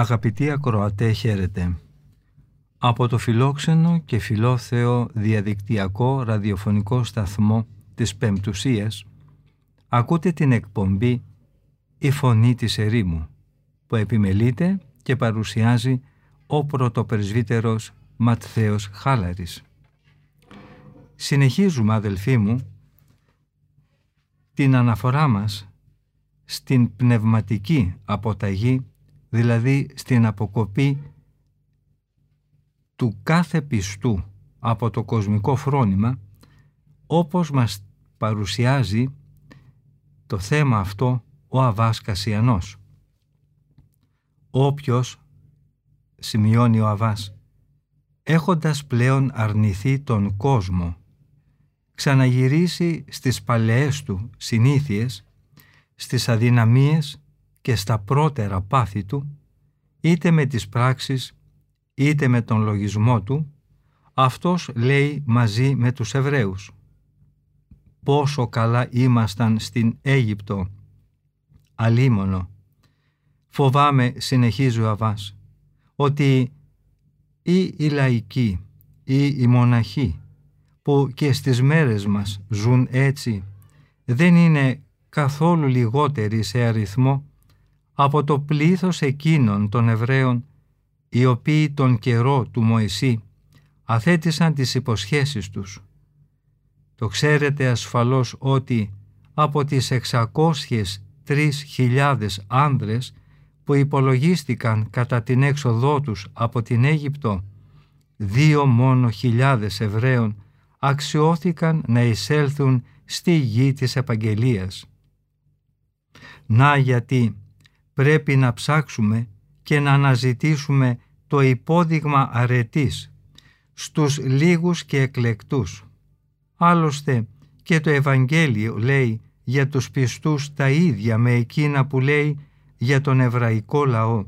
Αγαπητοί ακροατέ χαίρετε. Από το φιλόξενο και φιλόθεο διαδικτυακό ραδιοφωνικό σταθμό της Πεμπτουσίας ακούτε την εκπομπή «Η Φωνή της Ερήμου» που επιμελείται και παρουσιάζει ο πρωτοπρεσβύτερος Ματθαίος Χάλαρης. Συνεχίζουμε αδελφοί μου την αναφορά μας στην πνευματική αποταγή, δηλαδή στην αποκοπή του κάθε πιστού από το κοσμικό φρόνημα, όπως μας παρουσιάζει το θέμα αυτό ο Αβάς Κασιανός. Όποιος, σημειώνει ο Αβάς, έχοντας πλέον αρνηθεί τον κόσμο, ξαναγυρίσει στις παλαιές του συνήθειες, στις αδυναμίες και στα πρώτερα πάθη του, είτε με τις πράξεις, είτε με τον λογισμό του, αυτός λέει μαζί με τους Εβραίους. Πόσο καλά ήμασταν στην Αίγυπτο, αλίμονο. Φοβάμαι, συνεχίζει ο Αβάς, ότι ή οι λαϊκοί ή οι μοναχοί που και στις μέρες μας ζουν έτσι δεν είναι καθόλου λιγότεροι σε αριθμό από το πλήθος εκείνων των Εβραίων οι οποίοι τον καιρό του Μωυσή αθέτησαν τις υποσχέσεις τους. Το ξέρετε ασφαλώς ότι από τις 603.000 άνδρες που υπολογίστηκαν κατά την έξοδό τους από την Αίγυπτο, δύο μόνο χιλιάδες Εβραίων αξιώθηκαν να εισέλθουν στη γη της επαγγελίας. Να γιατί πρέπει να ψάξουμε και να αναζητήσουμε το υπόδειγμα αρετής στους λίγους και εκλεκτούς. Άλλωστε και το Ευαγγέλιο λέει για τους πιστούς τα ίδια με εκείνα που λέει για τον εβραϊκό λαό.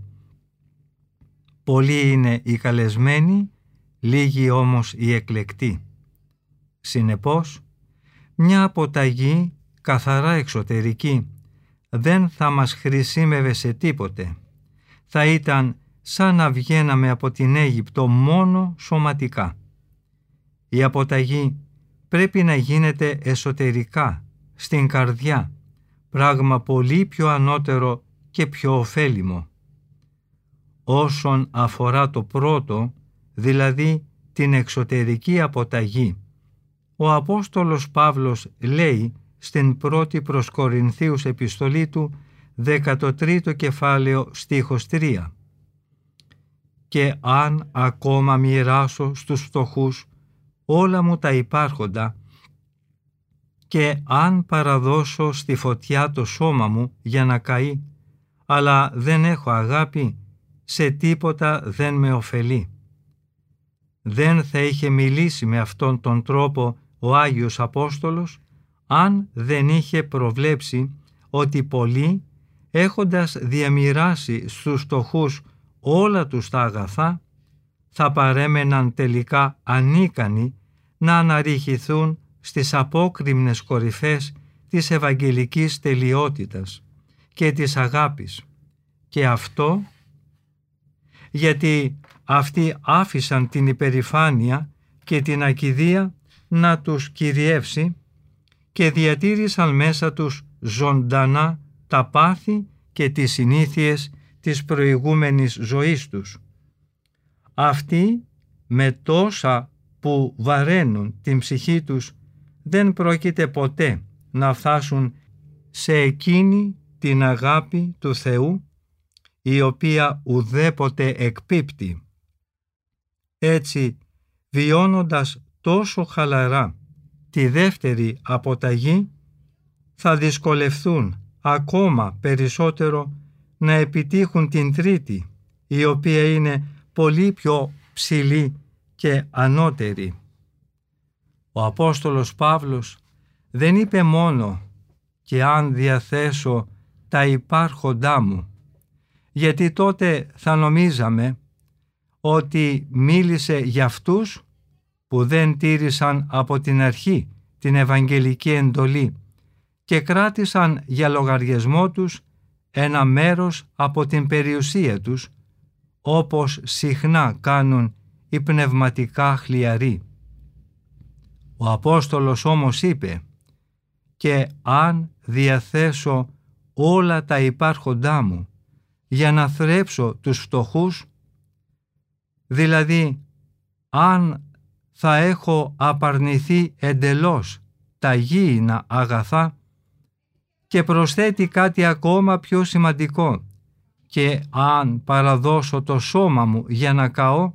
Πολλοί είναι οι καλεσμένοι, λίγοι όμως οι εκλεκτοί. Συνεπώς, μια αποταγή καθαρά εξωτερική δεν θα μας χρησίμευε σε τίποτε. Θα ήταν σαν να βγαίναμε από την Αίγυπτο μόνο σωματικά. Η αποταγή πρέπει να γίνεται εσωτερικά, στην καρδιά, πράγμα πολύ πιο ανώτερο και πιο ωφέλιμο. Όσον αφορά το πρώτο, δηλαδή την εξωτερική αποταγή, ο Απόστολος Παύλος λέει στην πρώτη προς Κορινθίους επιστολή του 13ο κεφάλαιο στίχος 3 «Και αν ακόμα μοιράσω στους φτωχούς όλα μου τα υπάρχοντα και αν παραδώσω στη φωτιά το σώμα μου για να καεί, αλλά δεν έχω αγάπη, σε τίποτα δεν με ωφελεί. Δεν θα είχε μιλήσει με αυτόν τον τρόπο ο Άγιος Απόστολος αν δεν είχε προβλέψει ότι πολλοί έχοντας διαμοιράσει στους στοχούς όλα τους τα αγαθά θα παρέμεναν τελικά ανίκανοι να αναρριχηθούν στις απόκριμνες κορυφές της Ευαγγελικής τελειότητας και της αγάπης. Και αυτό γιατί αυτοί άφησαν την υπερηφάνεια και την ακιδεία να τους κυριεύσει και διατήρησαν μέσα τους ζωντανά τα πάθη και τις συνήθειες της προηγούμενης ζωής τους. Αυτοί με τόσα που βαραίνουν την ψυχή τους δεν πρόκειται ποτέ να φτάσουν σε εκείνη την αγάπη του Θεού η οποία ουδέποτε εκπίπτει. Έτσι, βιώνοντας τόσο χαλαρά τη δεύτερη αποταγή, θα δυσκολευθούν ακόμα περισσότερο να επιτύχουν την τρίτη, η οποία είναι πολύ πιο ψηλή και ανώτερη. Ο Απόστολος Παύλος δεν είπε μόνο «και αν διαθέσω τα υπάρχοντά μου», γιατί τότε θα νομίζαμε ότι μίλησε για αυτούς που δεν τήρησαν από την αρχή την Ευαγγελική εντολή και κράτησαν για λογαριασμό τους ένα μέρος από την περιουσία τους, όπως συχνά κάνουν οι πνευματικά χλιαροί. Ο Απόστολος όμως είπε «Και αν διαθέσω όλα τα υπάρχοντά μου για να θρέψω τους φτωχούς, δηλαδή αν θα έχω απαρνηθεί εντελώς τα γήινα αγαθά και προσθέτει κάτι ακόμα πιο σημαντικό και αν παραδώσω το σώμα μου για να καώ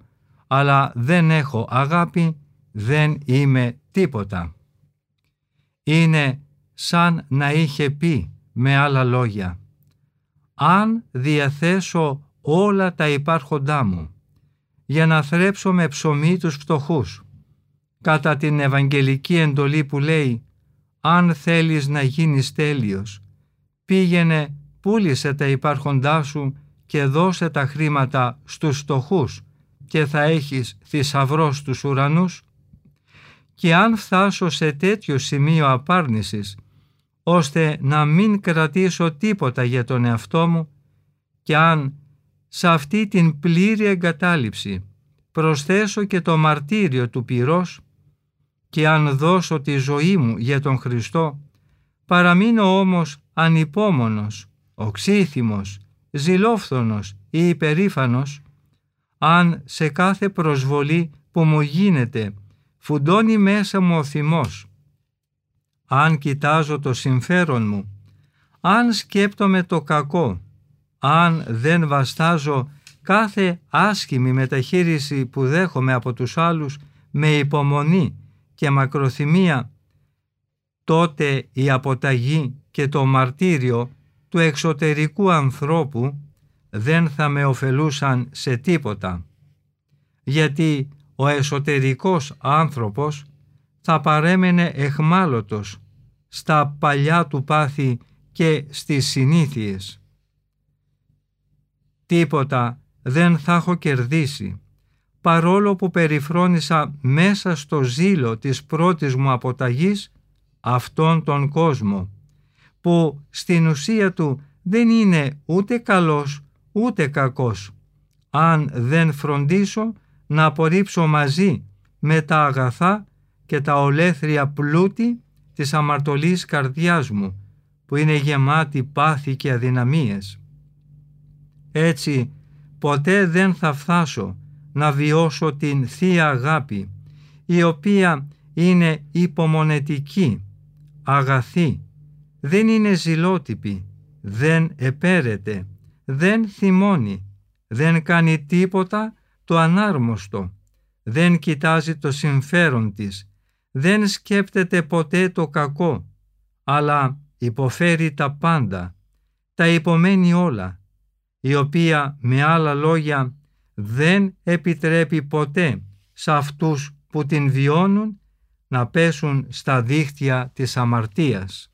αλλά δεν έχω αγάπη δεν είμαι τίποτα. Είναι σαν να είχε πει με άλλα λόγια «Αν διαθέσω όλα τα υπάρχοντά μου για να θρέψω με ψωμί τους φτωχούς» κατά την Ευαγγελική εντολή που λέει «Αν θέλεις να γίνεις τέλειος, πήγαινε, πούλησε τα υπάρχοντά σου και δώσε τα χρήματα στους φτωχούς και θα έχεις θησαυρό στους ουρανούς» και αν φτάσω σε τέτοιο σημείο απάρνησης, ώστε να μην κρατήσω τίποτα για τον εαυτό μου και αν σε αυτή την πλήρη εγκατάλειψη προσθέσω και το μαρτύριο του πυρός και αν δώσω τη ζωή μου για τον Χριστό, παραμείνω όμως ανυπόμονος, οξύθυμος, ζηλόφθονος ή υπερήφανος, αν σε κάθε προσβολή που μου γίνεται φουντώνει μέσα μου ο θυμός. Αν κοιτάζω το συμφέρον μου, αν σκέπτομαι το κακό, αν δεν βαστάζω κάθε άσχημη μεταχείριση που δέχομαι από τους άλλους με υπομονή και μακροθυμία, τότε η αποταγή και το μαρτύριο του εξωτερικού ανθρώπου δεν θα με ωφελούσαν σε τίποτα. Γιατί ο εσωτερικός άνθρωπος θα παρέμενε εχμάλωτος στα παλιά του πάθη και στις συνήθειες. Τίποτα δεν θα έχω κερδίσει, παρόλο που περιφρόνησα μέσα στο ζήλο της πρώτης μου αποταγής αυτόν τον κόσμο, που στην ουσία του δεν είναι ούτε καλός ούτε κακός, αν δεν φροντίσω να απορρίψω μαζί με τα αγαθά και τα ολέθρια πλούτη της αμαρτωλής καρδιάς μου, που είναι γεμάτη πάθη και αδυναμίες. Έτσι, ποτέ δεν θα φτάσω να βιώσω την Θεία Αγάπη, η οποία είναι υπομονετική, αγαθή, δεν είναι ζηλότυπη, δεν επέρεται, δεν θυμώνει, δεν κάνει τίποτα το ανάρμοστο, δεν κοιτάζει το συμφέρον της, δεν σκέπτεται ποτέ το κακό, αλλά υποφέρει τα πάντα, τα υπομένει όλα, η οποία με άλλα λόγια δεν επιτρέπει ποτέ σε αυτούς που την βιώνουν να πέσουν στα δίχτυα της αμαρτίας.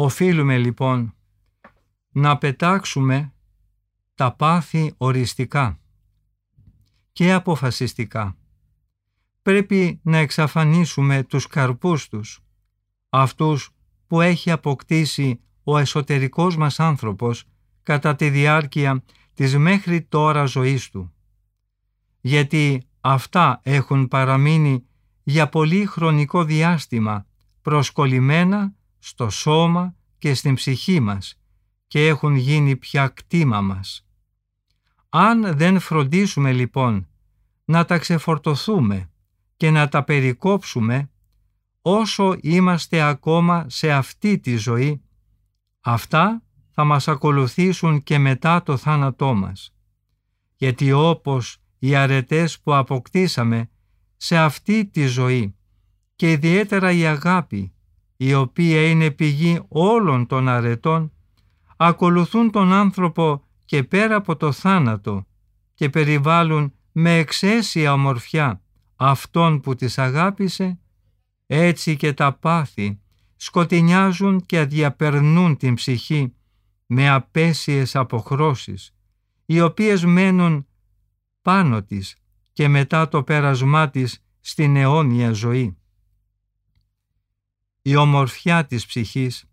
Οφείλουμε λοιπόν να πετάξουμε τα πάθη οριστικά και αποφασιστικά. Πρέπει να εξαφανίσουμε τους καρπούς τους, αυτούς που έχει αποκτήσει ο εσωτερικός μας άνθρωπος κατά τη διάρκεια της μέχρι τώρα ζωής του. Γιατί αυτά έχουν παραμείνει για πολύ χρονικό διάστημα προσκολλημένα στο σώμα και στην ψυχή μας και έχουν γίνει πια κτήμα μας. Αν δεν φροντίσουμε λοιπόν να τα ξεφορτωθούμε και να τα περικόψουμε όσο είμαστε ακόμα σε αυτή τη ζωή, αυτά θα μας ακολουθήσουν και μετά το θάνατό μας. Γιατί όπως οι αρετές που αποκτήσαμε σε αυτή τη ζωή και ιδιαίτερα η αγάπη η οποία είναι πηγή όλων των αρετών, ακολουθούν τον άνθρωπο και πέρα από το θάνατο και περιβάλλουν με εξαίσια ομορφιά αυτόν που τις αγάπησε, έτσι και τα πάθη σκοτεινιάζουν και αδιαπερνούν την ψυχή με απέσιες αποχρώσεις, οι οποίες μένουν πάνω της και μετά το πέρασμά της στην αιώνια ζωή η ομορφιά της ψυχής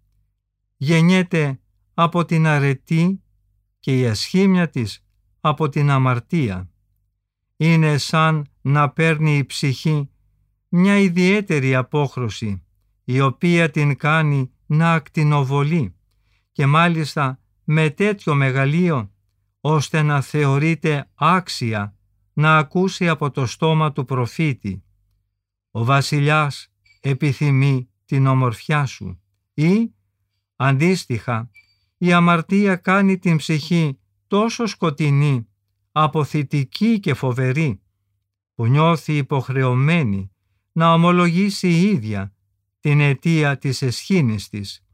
γεννιέται από την αρετή και η ασχήμια της από την αμαρτία. Είναι σαν να παίρνει η ψυχή μια ιδιαίτερη απόχρωση η οποία την κάνει να ακτινοβολεί και μάλιστα με τέτοιο μεγαλείο ώστε να θεωρείται άξια να ακούσει από το στόμα του προφήτη. Ο βασιλιάς επιθυμεί την ομορφιά σου ή αντίστοιχα η αμαρτία κάνει την ψυχή τόσο σκοτεινή, αποθητική και φοβερή που νιώθει υποχρεωμένη να ομολογήσει η ίδια την αιτία της εσχήνης της.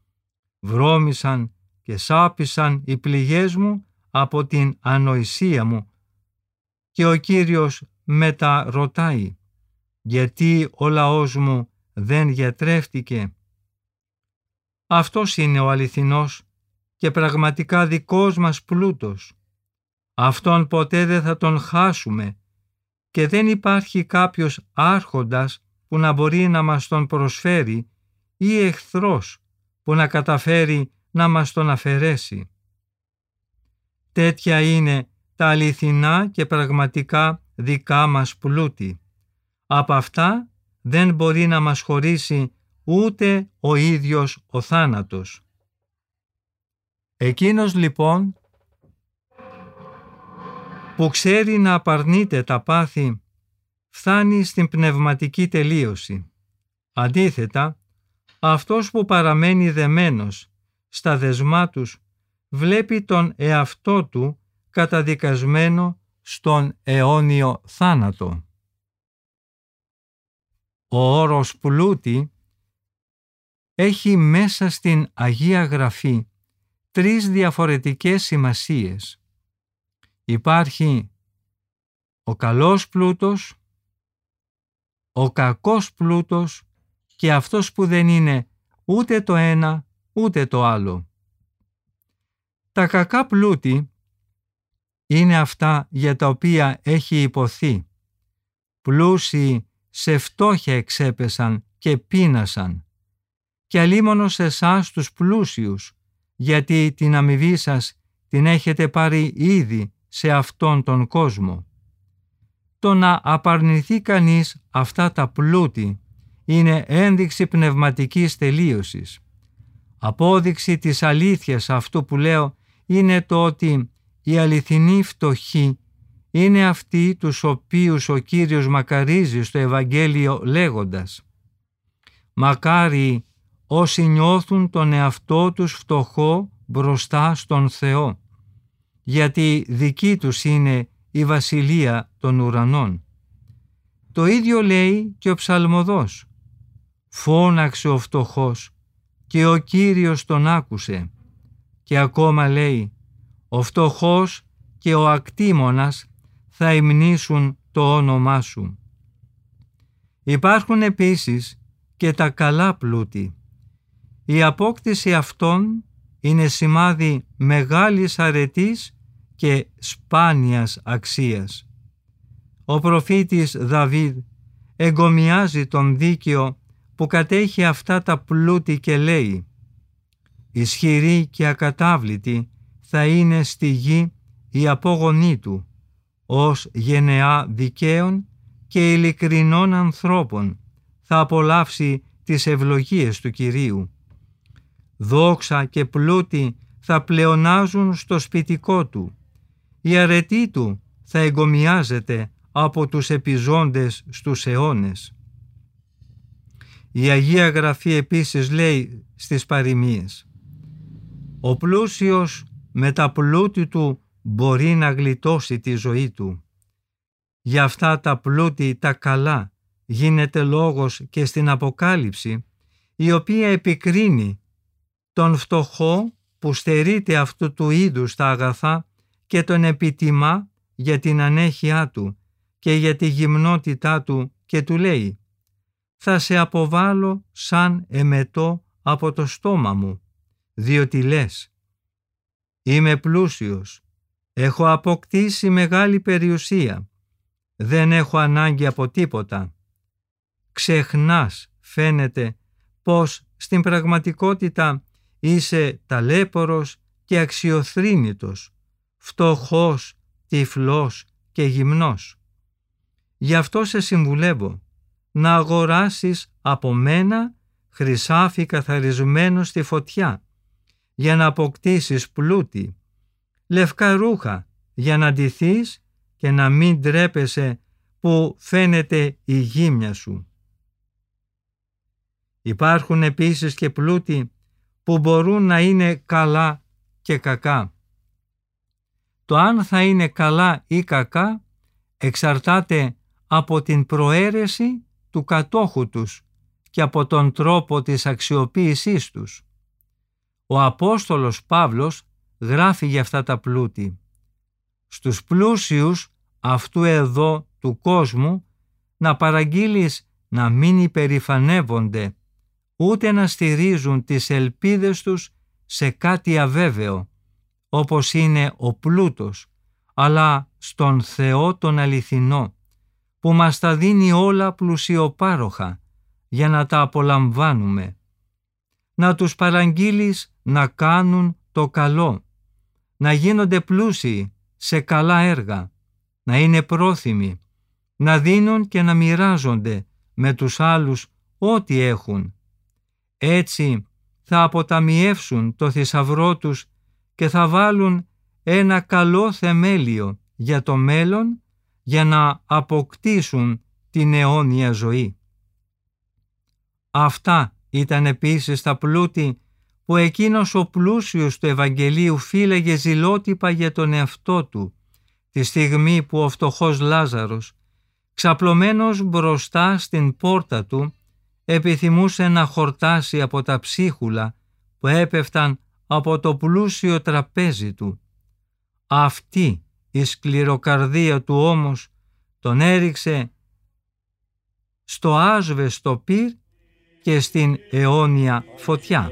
Βρώμησαν και σάπισαν οι πληγές μου από την ανοησία μου και ο Κύριος μετα ρωτάει γιατί ο λαός μου δεν γιατρεύτηκε. Αυτός είναι ο αληθινός και πραγματικά δικός μας πλούτος. Αυτόν ποτέ δεν θα τον χάσουμε και δεν υπάρχει κάποιος άρχοντας που να μπορεί να μας τον προσφέρει ή εχθρός που να καταφέρει να μας τον αφαιρέσει. Τέτοια είναι τα αληθινά και πραγματικά δικά μας πλούτη. Από αυτά δεν μπορεί να μας χωρίσει ούτε ο ίδιος ο θάνατος. Εκείνος λοιπόν που ξέρει να απαρνείται τα πάθη φτάνει στην πνευματική τελείωση. Αντίθετα, αυτός που παραμένει δεμένος στα δεσμά τους βλέπει τον εαυτό του καταδικασμένο στον αιώνιο θάνατο. Ο όρος πλούτη έχει μέσα στην Αγία Γραφή τρεις διαφορετικές σημασίες. Υπάρχει ο καλός πλούτος, ο κακός πλούτος και αυτός που δεν είναι ούτε το ένα ούτε το άλλο. Τα κακά πλούτη είναι αυτά για τα οποία έχει υποθεί. Πλούσιοι σε φτώχεια εξέπεσαν και πείνασαν και αλίμονος σε εσάς τους πλούσιους, γιατί την αμοιβή σας την έχετε πάρει ήδη σε αυτόν τον κόσμο. Το να απαρνηθεί κανείς αυτά τα πλούτη είναι ένδειξη πνευματικής τελείωσης. Απόδειξη της αλήθειας αυτού που λέω είναι το ότι η αληθινή φτωχή είναι αυτοί τους οποίους ο Κύριος μακαρίζει στο Ευαγγέλιο λέγοντας «Μακάρι όσοι νιώθουν τον εαυτό τους φτωχό μπροστά στον Θεό, γιατί δική τους είναι η βασιλεία των ουρανών. Το ίδιο λέει και ο ψαλμοδός. Φώναξε ο φτωχός και ο Κύριος τον άκουσε. Και ακόμα λέει «Ο φτωχός και ο ακτήμονας θα υμνήσουν το όνομά σου». Υπάρχουν επίσης και τα καλά πλούτη. Η απόκτηση αυτών είναι σημάδι μεγάλης αρετής και σπάνιας αξίας. Ο προφήτης Δαβίδ εγκομιάζει τον δίκαιο που κατέχει αυτά τα πλούτη και λέει «Ισχυρή και ακατάβλητη θα είναι στη γη η απόγονή του, ως γενεά δικαίων και ειλικρινών ανθρώπων θα απολαύσει τις ευλογίες του Κυρίου. Δόξα και πλούτη θα πλεονάζουν στο σπιτικό του. Η αρετή του θα εγκομιάζεται από τους επιζώντες στους αιώνες. Η Αγία Γραφή επίσης λέει στις παροιμίες «Ο πλούσιος με τα πλούτη του μπορεί να γλιτώσει τη ζωή του. Για αυτά τα πλούτη τα καλά γίνεται λόγος και στην Αποκάλυψη η οποία επικρίνει τον φτωχό που στερείται αυτού του είδους τα αγαθά και τον επιτιμά για την ανέχειά του και για τη γυμνότητά του και του λέει «Θα σε αποβάλω σαν εμετό από το στόμα μου, διότι λες «Είμαι πλούσιος, έχω αποκτήσει μεγάλη περιουσία, δεν έχω ανάγκη από τίποτα». Ξεχνάς, φαίνεται, πως στην πραγματικότητα είσαι ταλέπορος και αξιοθρύνητος, φτωχός, τυφλός και γυμνός. Γι' αυτό σε συμβουλεύω να αγοράσεις από μένα χρυσάφι καθαρισμένο στη φωτιά για να αποκτήσεις πλούτη, λευκά ρούχα για να ντυθείς και να μην τρέπεσαι που φαίνεται η γύμνια σου. Υπάρχουν επίσης και πλούτη που μπορούν να είναι καλά και κακά. Το αν θα είναι καλά ή κακά εξαρτάται από την προαίρεση του κατόχου τους και από τον τρόπο της αξιοποίησής τους. Ο Απόστολος Παύλος γράφει για αυτά τα πλούτη. Στους πλούσιους αυτού εδώ του κόσμου να παραγγείλεις να μην υπερηφανεύονται ούτε να στηρίζουν τις ελπίδες τους σε κάτι αβέβαιο, όπως είναι ο πλούτος, αλλά στον Θεό τον αληθινό, που μας τα δίνει όλα πλουσιοπάροχα για να τα απολαμβάνουμε. Να τους παραγγείλεις να κάνουν το καλό, να γίνονται πλούσιοι σε καλά έργα, να είναι πρόθυμοι, να δίνουν και να μοιράζονται με τους άλλους ό,τι έχουν. Έτσι θα αποταμιεύσουν το θησαυρό τους και θα βάλουν ένα καλό θεμέλιο για το μέλλον για να αποκτήσουν την αιώνια ζωή. Αυτά ήταν επίσης τα πλούτη που εκείνος ο πλούσιος του Ευαγγελίου φύλαγε ζηλότυπα για τον εαυτό του, τη στιγμή που ο φτωχός Λάζαρος, ξαπλωμένος μπροστά στην πόρτα του, επιθυμούσε να χορτάσει από τα ψίχουλα που έπεφταν από το πλούσιο τραπέζι του. Αυτή η σκληροκαρδία του όμως τον έριξε στο άσβεστο πυρ και στην αιώνια φωτιά.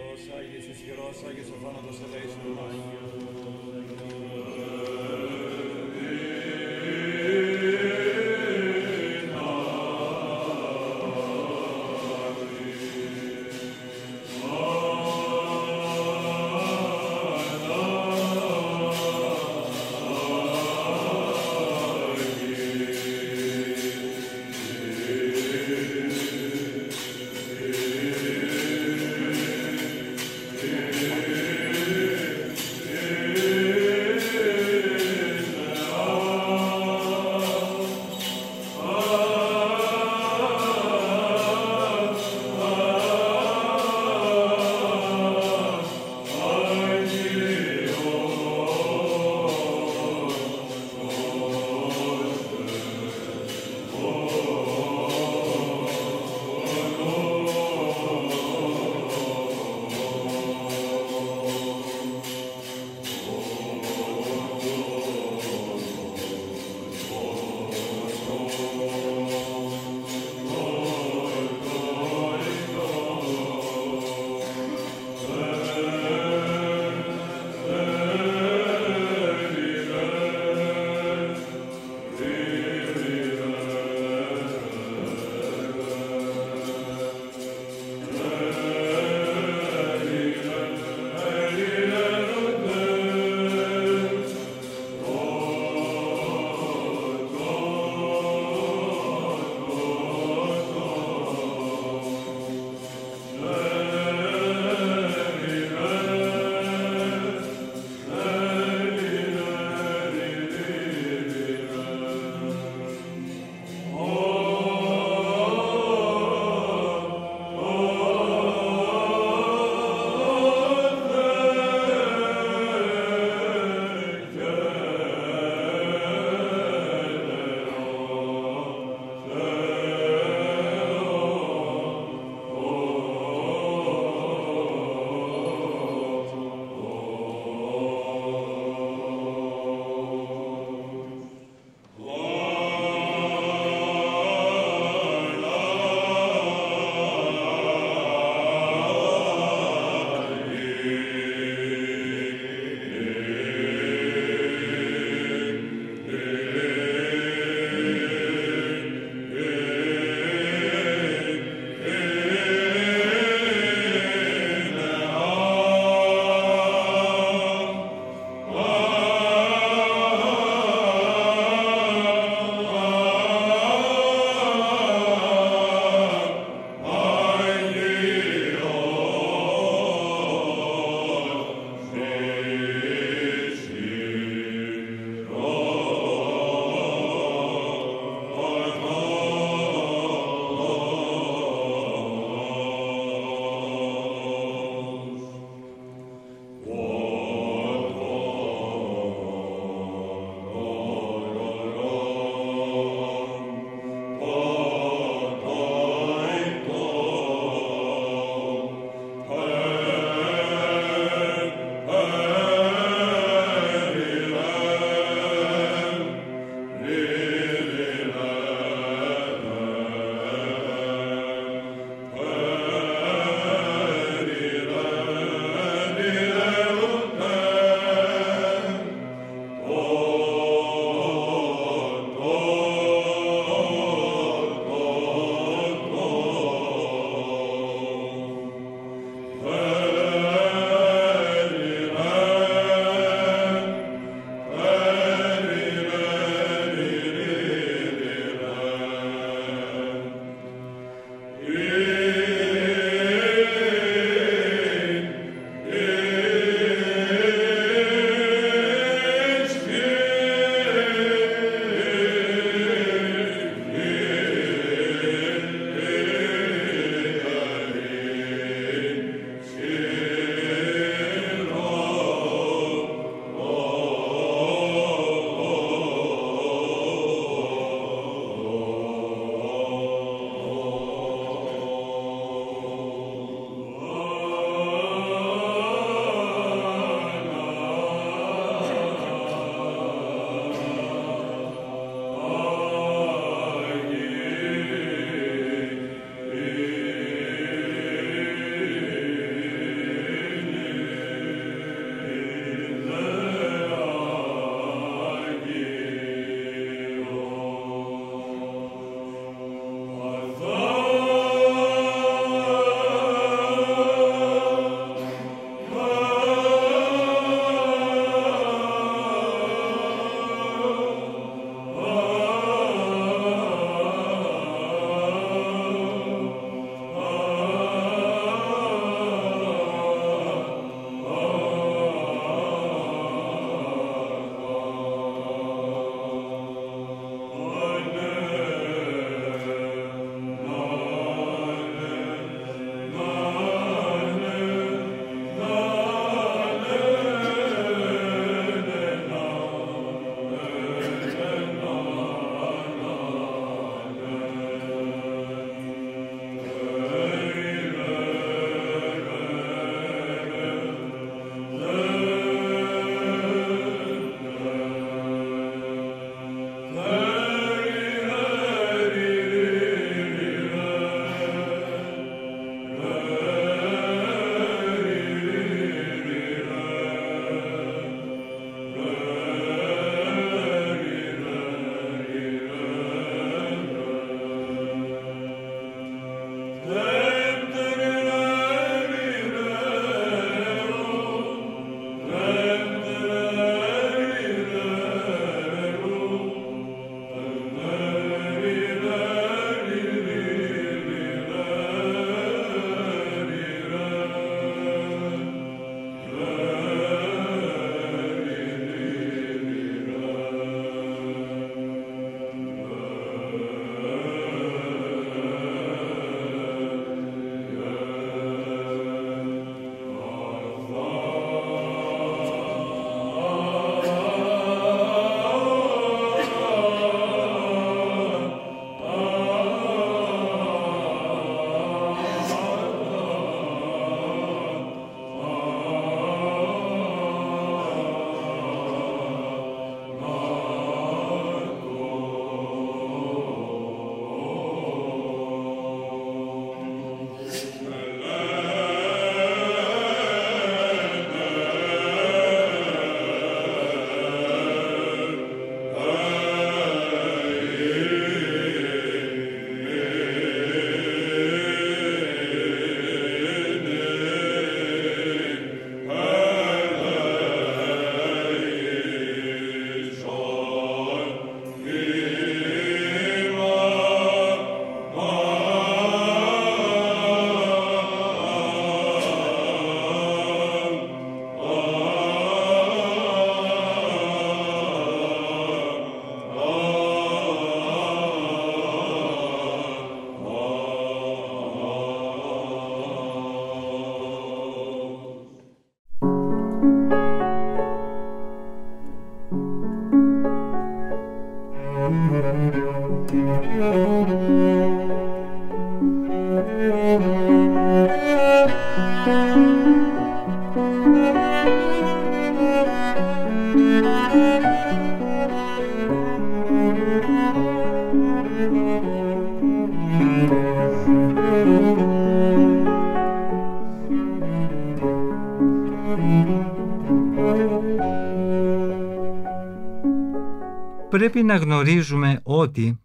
Πρέπει να γνωρίζουμε ότι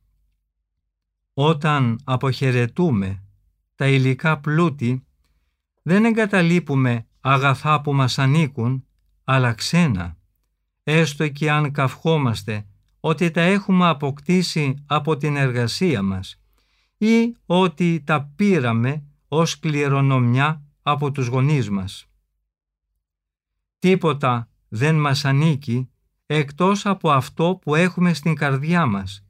όταν αποχαιρετούμε τα υλικά πλούτη δεν εγκαταλείπουμε αγαθά που μας ανήκουν αλλά ξένα, έστω και αν καυχόμαστε ότι τα έχουμε αποκτήσει από την εργασία μας ή ότι τα πήραμε ως κληρονομιά από τους γονείς μας. Τίποτα δεν μας ανήκει εκτός από αυτό που έχουμε στην καρδιά μας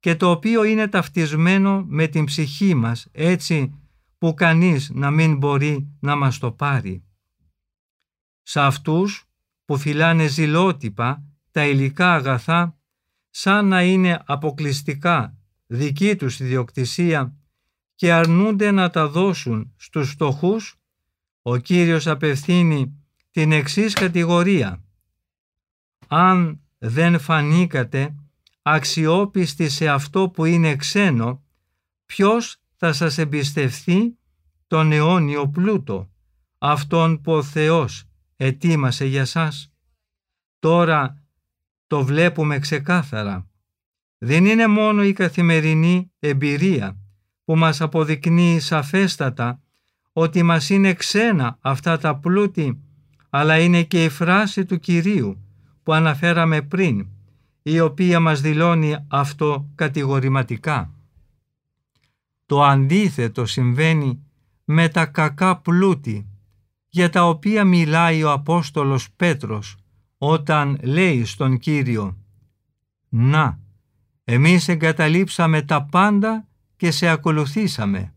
και το οποίο είναι ταυτισμένο με την ψυχή μας έτσι που κανείς να μην μπορεί να μας το πάρει. Σε αυτούς που φυλάνε ζηλότυπα τα υλικά αγαθά σαν να είναι αποκλειστικά δική τους ιδιοκτησία και αρνούνται να τα δώσουν στους φτωχούς, ο Κύριος απευθύνει την εξής κατηγορία. Αν δεν φανήκατε αξιόπιστοι σε αυτό που είναι ξένο, ποιος θα σας εμπιστευθεί τον αιώνιο πλούτο, αυτόν που ο Θεός ετοίμασε για σας; Τώρα το βλέπουμε ξεκάθαρα. Δεν είναι μόνο η καθημερινή εμπειρία που μας αποδεικνύει σαφέστατα ότι μας είναι ξένα αυτά τα πλούτη, αλλά είναι και η φράση του Κυρίου που αναφέραμε πριν, η οποία μας δηλώνει αυτό κατηγορηματικά. Το αντίθετο συμβαίνει με τα κακά πλούτη, για τα οποία μιλάει ο Απόστολος Πέτρος όταν λέει στον Κύριο «Να, εμείς εγκαταλείψαμε τα πάντα και σε ακολουθήσαμε.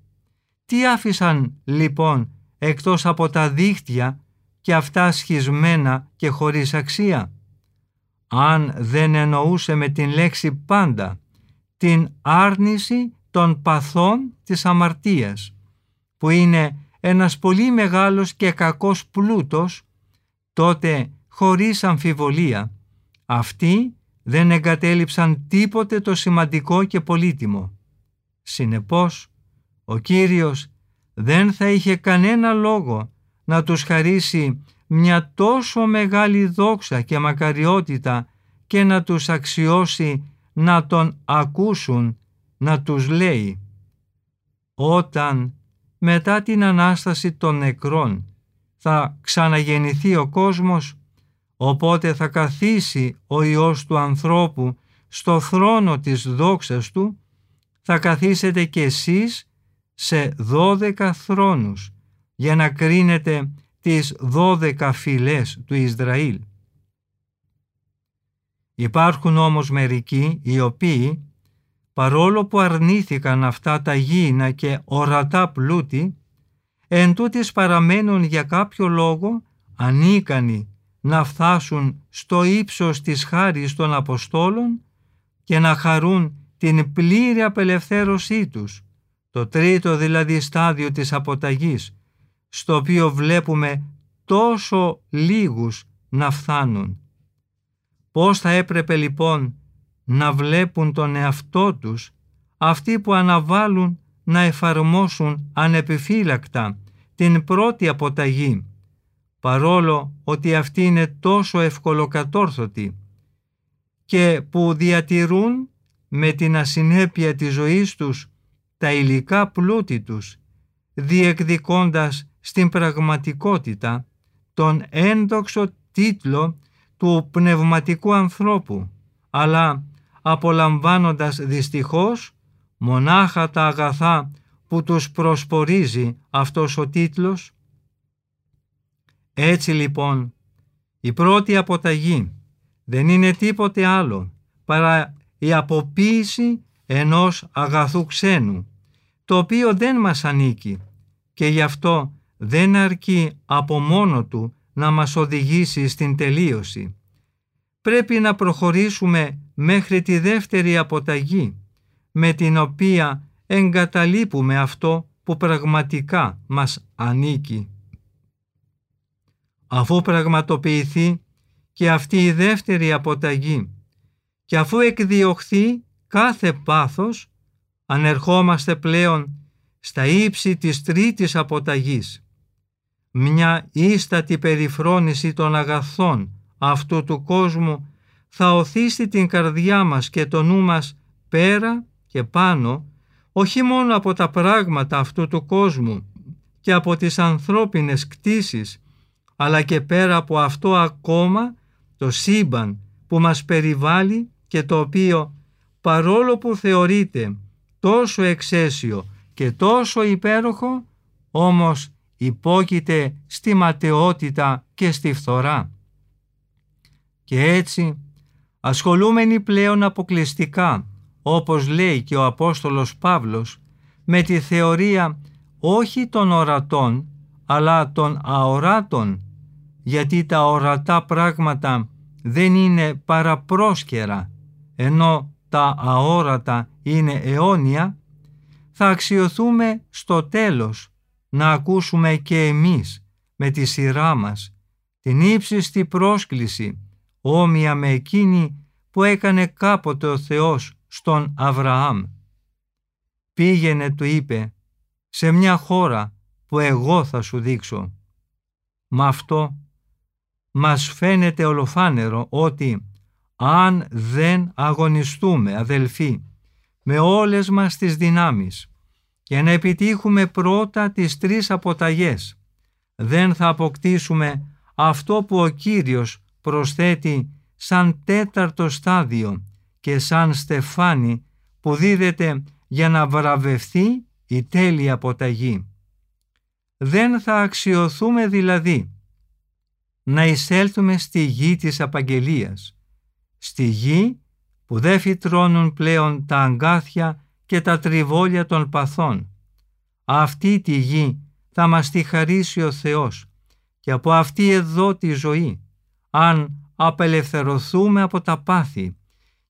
Τι άφησαν λοιπόν εκτός από τα δίχτυα και αυτά σχισμένα και χωρίς αξία; Αν δεν εννοούσε με την λέξη πάντα την άρνηση των παθών της αμαρτίας, που είναι ένας πολύ μεγάλος και κακός πλούτος, τότε χωρίς αμφιβολία αυτοί δεν εγκατέλειψαν τίποτε το σημαντικό και πολύτιμο. Συνεπώς, ο Κύριος δεν θα είχε κανένα λόγο να τους χαρίσει μια τόσο μεγάλη δόξα και μακαριότητα και να τους αξιώσει να τον ακούσουν να τους λέει. «Όταν μετά την Ανάσταση των νεκρών θα ξαναγεννηθεί ο κόσμος, οπότε θα καθίσει ο Υιός του ανθρώπου στο θρόνο της δόξας του, θα καθίσετε κι εσείς σε δώδεκα θρόνους για να κρίνετε τις δώδεκα φυλές του Ισραήλ. Υπάρχουν όμως μερικοί οι οποίοι παρόλο που αρνήθηκαν αυτά τα γήινα και ορατά πλούτη, εν τούτης παραμένουν για κάποιο λόγο ανίκανοι να φτάσουν στο ύψος της χάρης των Αποστόλων και να χαρούν την πλήρη απελευθέρωσή τους, το τρίτο δηλαδή στάδιο της αποταγής, στο οποίο βλέπουμε τόσο λίγους να φθάνουν. Πώς θα έπρεπε λοιπόν να βλέπουν τον εαυτό τους αυτοί που αναβάλουν να εφαρμόσουν ανεπιφύλακτα την πρώτη αποταγή παρόλο ότι αυτή είναι τόσο ευκολοκατόρθωτη και που διατηρούν με την ασυνέπεια της ζωής τους τα υλικά πλούτη τους διεκδικώντας στην πραγματικότητα τον ένδοξο τίτλο του πνευματικού ανθρώπου αλλά απολαμβάνοντας δυστυχώς μονάχα τα αγαθά που τους προσπορίζει αυτός ο τίτλος. Έτσι λοιπόν η πρώτη αποταγή δεν είναι τίποτε άλλο παρά η αποποίηση ενός αγαθού ξένου το οποίο δεν μας ανήκει και γι' αυτό δεν αρκεί από μόνο του να μας οδηγήσει στην τελείωση. Πρέπει να προχωρήσουμε μέχρι τη δεύτερη αποταγή, με την οποία εγκαταλείπουμε αυτό που πραγματικά μας ανήκει. Αφού πραγματοποιηθεί και αυτή η δεύτερη αποταγή και αφού εκδιωχθεί κάθε πάθος, ανερχόμαστε πλέον στα ύψη της τρίτης αποταγής, μια ίστατη περιφρόνηση των αγαθών αυτού του κόσμου θα οθήσει την καρδιά μας και το νου μας πέρα και πάνω, όχι μόνο από τα πράγματα αυτού του κόσμου και από τις ανθρώπινες κτίσεις, αλλά και πέρα από αυτό ακόμα το σύμπαν που μας περιβάλλει και το οποίο παρόλο που θεωρείται τόσο εξαίσιο και τόσο υπέροχο, όμως υπόκειται στη ματαιότητα και στη φθορά. Και έτσι, ασχολούμενοι πλέον αποκλειστικά, όπως λέει και ο Απόστολος Παύλος, με τη θεωρία όχι των ορατών, αλλά των αοράτων, γιατί τα ορατά πράγματα δεν είναι παραπρόσκαιρα, ενώ τα αόρατα είναι αιώνια, θα αξιοθούμε στο τέλος να ακούσουμε και εμείς με τη σειρά μας την ύψιστη πρόσκληση όμοια με εκείνη που έκανε κάποτε ο Θεός στον Αβραάμ. Πήγαινε του είπε σε μια χώρα που εγώ θα σου δείξω. Μα αυτό μας φαίνεται ολοφάνερο ότι αν δεν αγωνιστούμε αδελφοί με όλες μας τις δυνάμεις και να επιτύχουμε πρώτα τις τρεις αποταγές, δεν θα αποκτήσουμε αυτό που ο Κύριος προσθέτει σαν τέταρτο στάδιο και σαν στεφάνι που δίδεται για να βραβευθεί η τέλεια αποταγή. Δεν θα αξιοθούμε δηλαδή να εισέλθουμε στη γη της απαγγελίας, στη γη που δεν φυτρώνουν πλέον τα αγκάθια και τα τριβόλια των παθών. Αυτή τη γη θα μας τη χαρίσει ο Θεός και από αυτή εδώ τη ζωή, αν απελευθερωθούμε από τα πάθη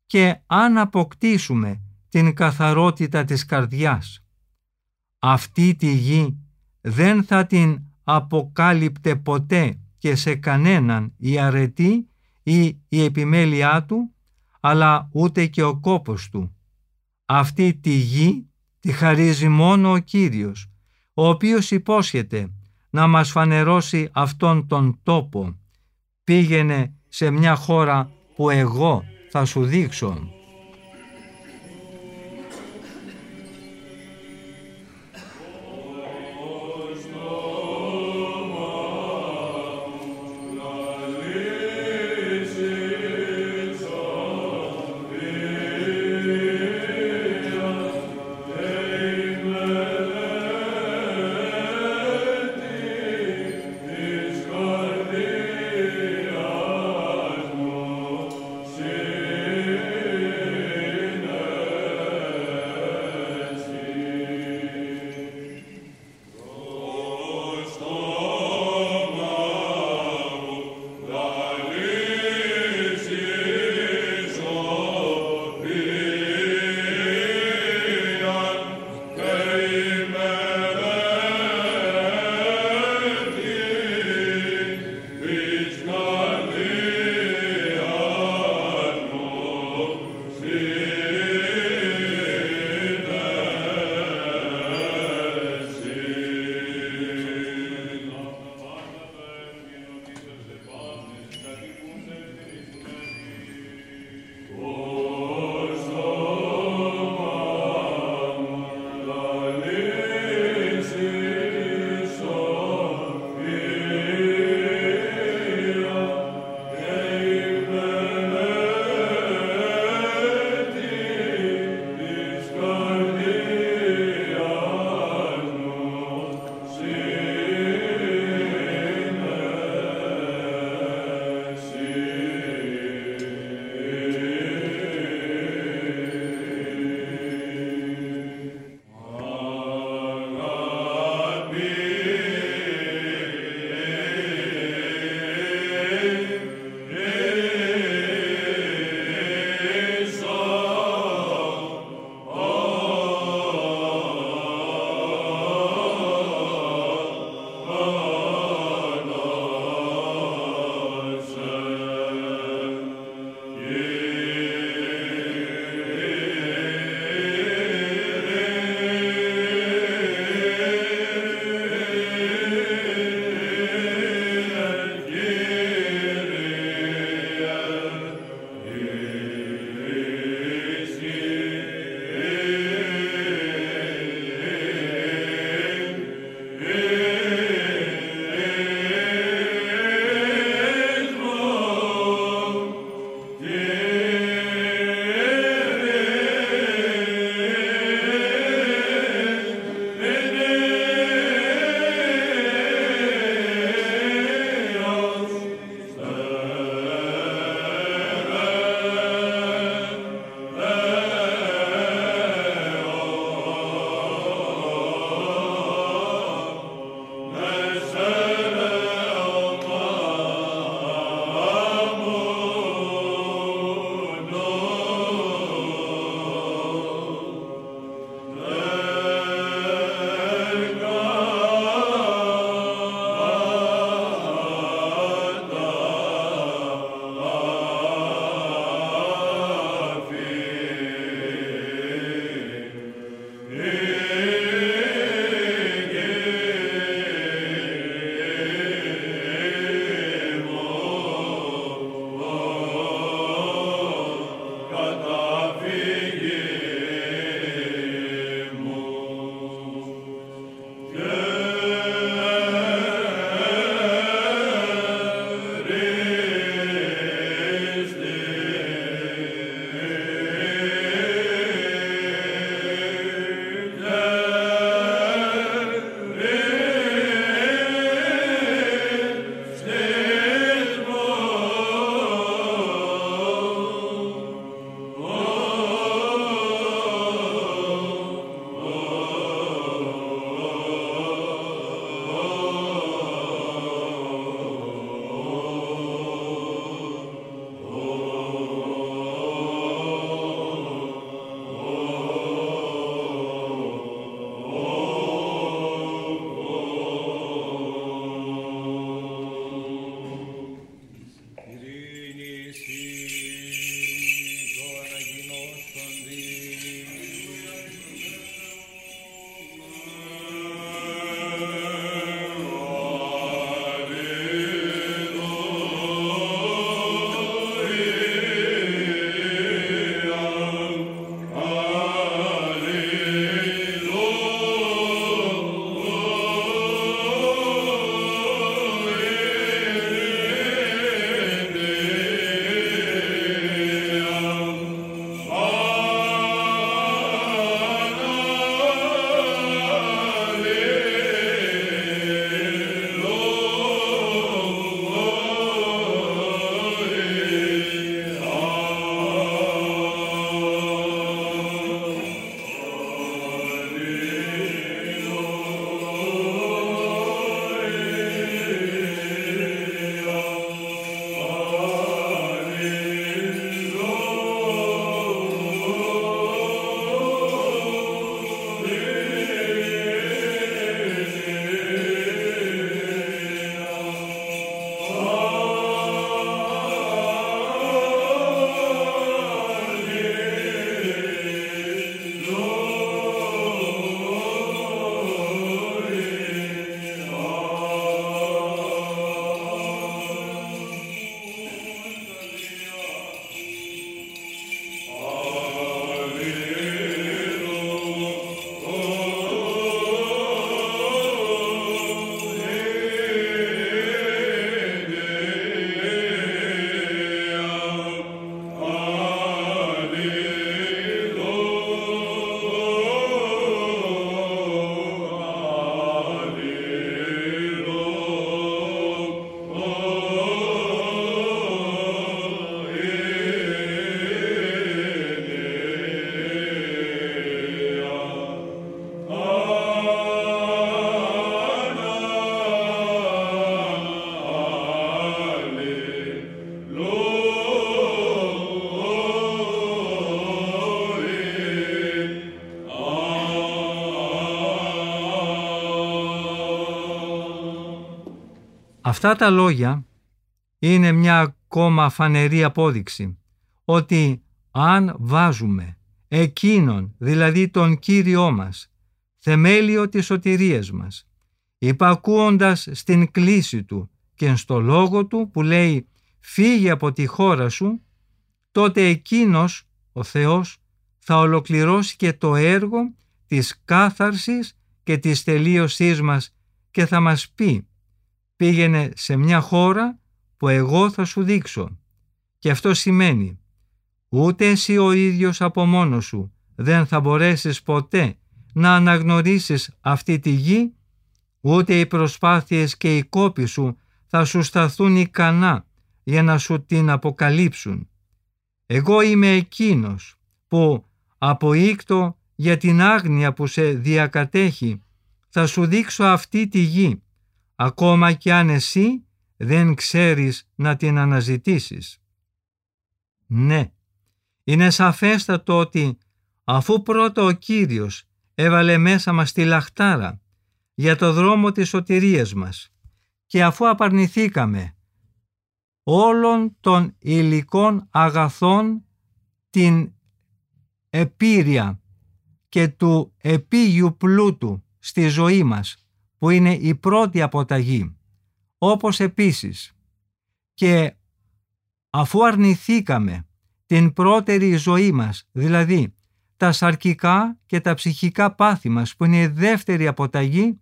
και αν αποκτήσουμε την καθαρότητα της καρδιάς. Αυτή τη γη δεν θα την αποκάλυπτε ποτέ και σε κανέναν η αρετή ή η επιμέλειά του, αλλά ούτε και ο κόπος του. Αυτή τη γη τη χαρίζει μόνο ο Κύριος, ο οποίος υπόσχεται να μας φανερώσει αυτόν τον τόπο. Πήγαινε σε μια χώρα που εγώ θα σου δείξω. Αυτά τα λόγια είναι μια ακόμα φανερή απόδειξη ότι αν βάζουμε εκείνον, δηλαδή τον Κύριό μας, θεμέλιο της σωτηρίας μας, υπακούοντας στην κλίση Του και στο λόγο Του που λέει «Φύγε από τη χώρα σου», τότε εκείνος, ο Θεός, θα ολοκληρώσει και το έργο της κάθαρσης και της τελείωσής μας και θα μας πει «Πήγαινε σε μια χώρα που εγώ θα σου δείξω». Και αυτό σημαίνει ούτε εσύ ο ίδιος από μόνος σου δεν θα μπορέσεις ποτέ να αναγνωρίσεις αυτή τη γη, ούτε οι προσπάθειες και οι κόποι σου θα σου σταθούν ικανά για να σου την αποκαλύψουν. Εγώ είμαι εκείνος που αποίκτω για την άγνοια που σε διακατέχει θα σου δείξω αυτή τη γη, ακόμα κι αν εσύ δεν ξέρεις να την αναζητήσεις. Ναι, είναι σαφέστατο ότι αφού πρώτα ο Κύριος έβαλε μέσα μας τη λαχτάρα για το δρόμο της σωτηρίας μας και αφού απαρνηθήκαμε όλων των υλικών αγαθών την επίρρεια και του επίγειου πλούτου στη ζωή μας που είναι η πρώτη αποταγή όπως επίσης και αφού αρνηθήκαμε την πρώτερη ζωή μας, δηλαδή τα σαρκικά και τα ψυχικά πάθη μας που είναι η δεύτερη αποταγή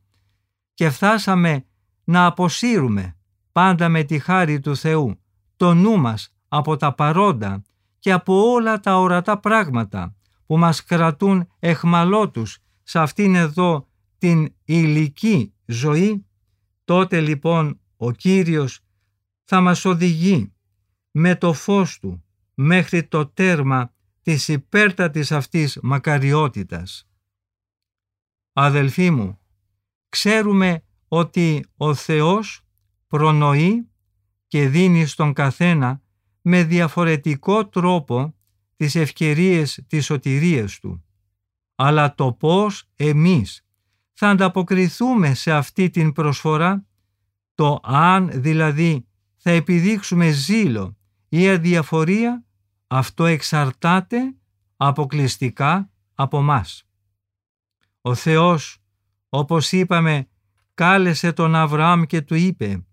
και φτάσαμε να αποσύρουμε πάντα με τη χάρη του Θεού το νου μας από τα παρόντα και από όλα τα ορατά πράγματα που μας κρατούν εχμαλώτους σε αυτήν εδώ την ηλική ζωή, τότε λοιπόν ο Κύριος θα μας οδηγεί με το φως Του μέχρι το τέρμα της υπέρτατης αυτής μακαριότητας. Αδελφοί μου, ξέρουμε ότι ο Θεός προνοεί και δίνει στον καθένα με διαφορετικό τρόπο τις ευκαιρίες της σωτηρίας Του. Αλλά το πώς εμείς θα ανταποκριθούμε σε αυτή την προσφορά, το αν δηλαδή θα επιδείξουμε ζήλο ή αδιαφορία αυτό εξαρτάται αποκλειστικά από μας. Ο Θεός, όπως είπαμε, κάλεσε τον Αβραάμ και του είπε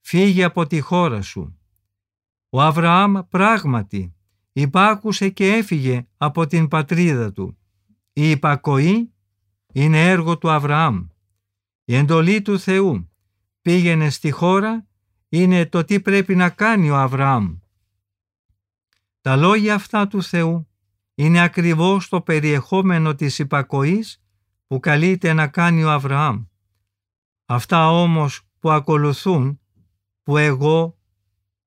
«Φύγε από τη χώρα σου». Ο Αβραάμ πράγματι υπάκουσε και έφυγε από την πατρίδα του. Η υπακοή είναι έργο του Αβραάμ. Η εντολή του Θεού πήγαινε στη χώρα είναι το τι πρέπει να κάνει ο Αβραάμ. Τα λόγια αυτά του Θεού είναι ακριβώς το περιεχόμενο της υπακοής που καλείται να κάνει ο Αβραάμ. Αυτά όμως που ακολουθούν, που εγώ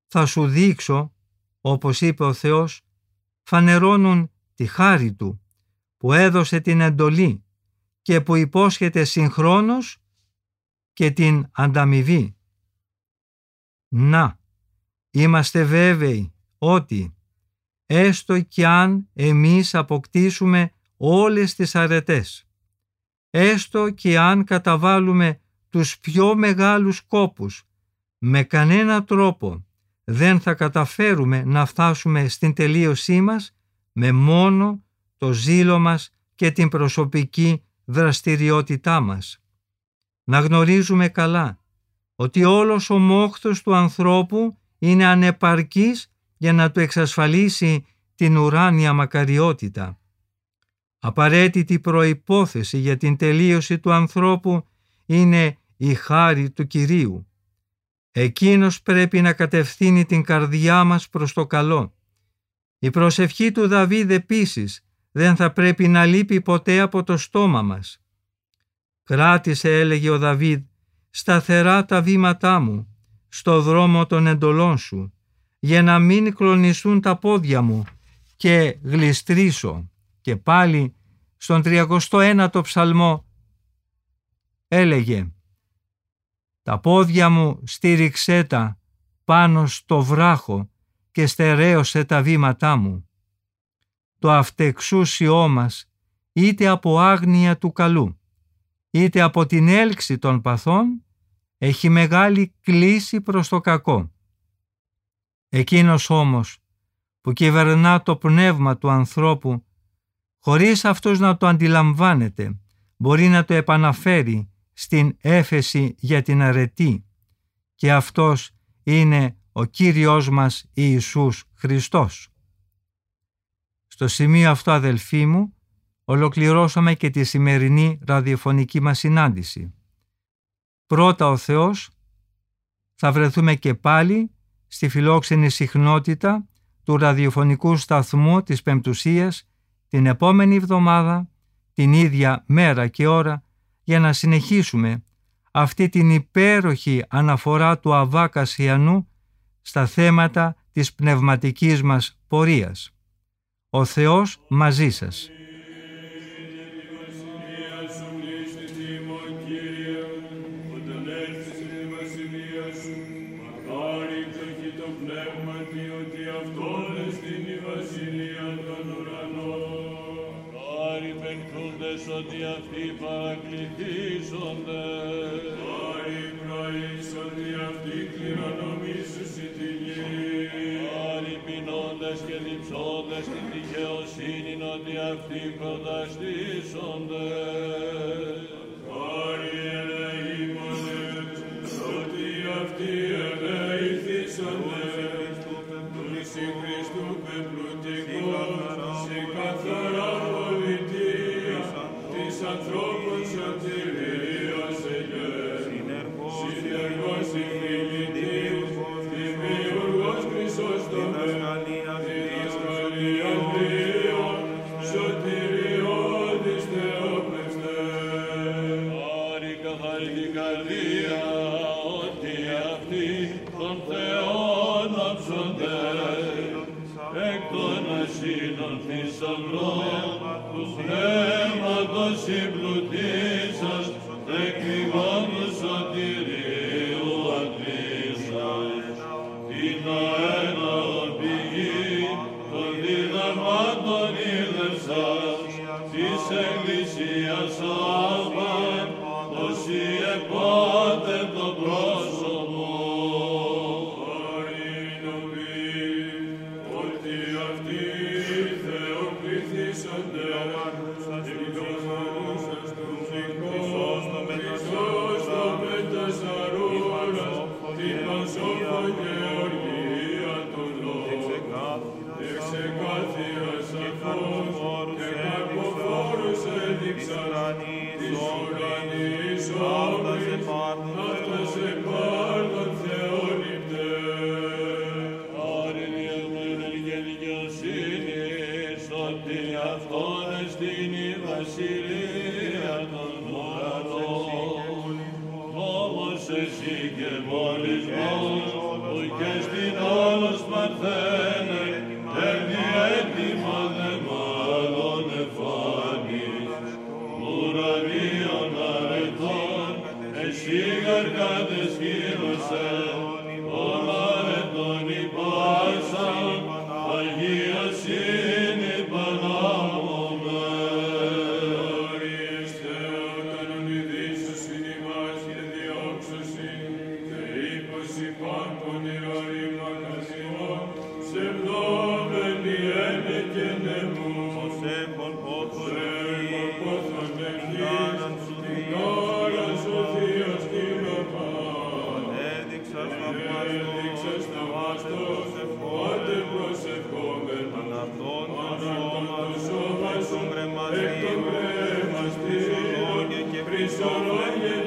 θα σου δείξω, όπως είπε ο Θεός, φανερώνουν τη χάρη Του, που έδωσε την εντολή και που υπόσχεται συγχρόνως και την ανταμοιβή. Να, είμαστε βέβαιοι ότι έστω κι αν εμείς αποκτήσουμε όλες τις αρετές, έστω κι αν καταβάλουμε τους πιο μεγάλους κόπους, με κανένα τρόπο δεν θα καταφέρουμε να φτάσουμε στην τελείωσή μας με μόνο το ζήλο μας και την προσωπική δραστηριότητά μας. Να γνωρίζουμε καλά ότι όλος ο μόχθος του ανθρώπου είναι ανεπαρκής για να του εξασφαλίσει την ουράνια μακαριότητα. Απαραίτητη προϋπόθεση για την τελείωση του ανθρώπου είναι η χάρη του Κυρίου. Εκείνος πρέπει να κατευθύνει την καρδιά μας προς το καλό. Η προσευχή του Δαβίδ επίσης δεν θα πρέπει να λείπει ποτέ από το στόμα μας. Κράτησε, έλεγε ο Δαβίδ, σταθερά τα βήματά μου, στο δρόμο των εντολών σου για να μην κλονιστούν τα πόδια μου και γλιστρήσω. Και πάλι στον 31ο ψαλμό έλεγε «Τα πόδια μου στήριξέ τα πάνω στο βράχο και στερέωσε τα βήματά μου». Το αυτεξούσιό μας είτε από άγνοια του καλού, είτε από την έλξη των παθών, έχει μεγάλη κλίση προς το κακό. Εκείνος όμως που κυβερνά το πνεύμα του ανθρώπου χωρίς αυτός να το αντιλαμβάνεται μπορεί να το επαναφέρει στην έφεση για την αρετή και αυτός είναι ο Κύριος μας Ιησούς Χριστός. Στο σημείο αυτό αδελφοί μου ολοκληρώσαμε και τη σημερινή ραδιοφωνική μας συνάντηση. Πρώτα ο Θεός θα βρεθούμε και πάλι στη φιλόξενη συχνότητα του ραδιοφωνικού σταθμού της Πεμπτουσίας την επόμενη εβδομάδα, την ίδια μέρα και ώρα, για να συνεχίσουμε αυτή την υπέροχη αναφορά του Αβάκασιανού στα θέματα της πνευματικής μας πορείας. Ο Θεός μαζί σας. Αυτοί προταστήσονται. todo Deus. Έδειξας τα βάστος, πάτε προσευχόμεν, αναρτών το σώμα σου, εκ των κρέμαστήρων, χρυσολόγια και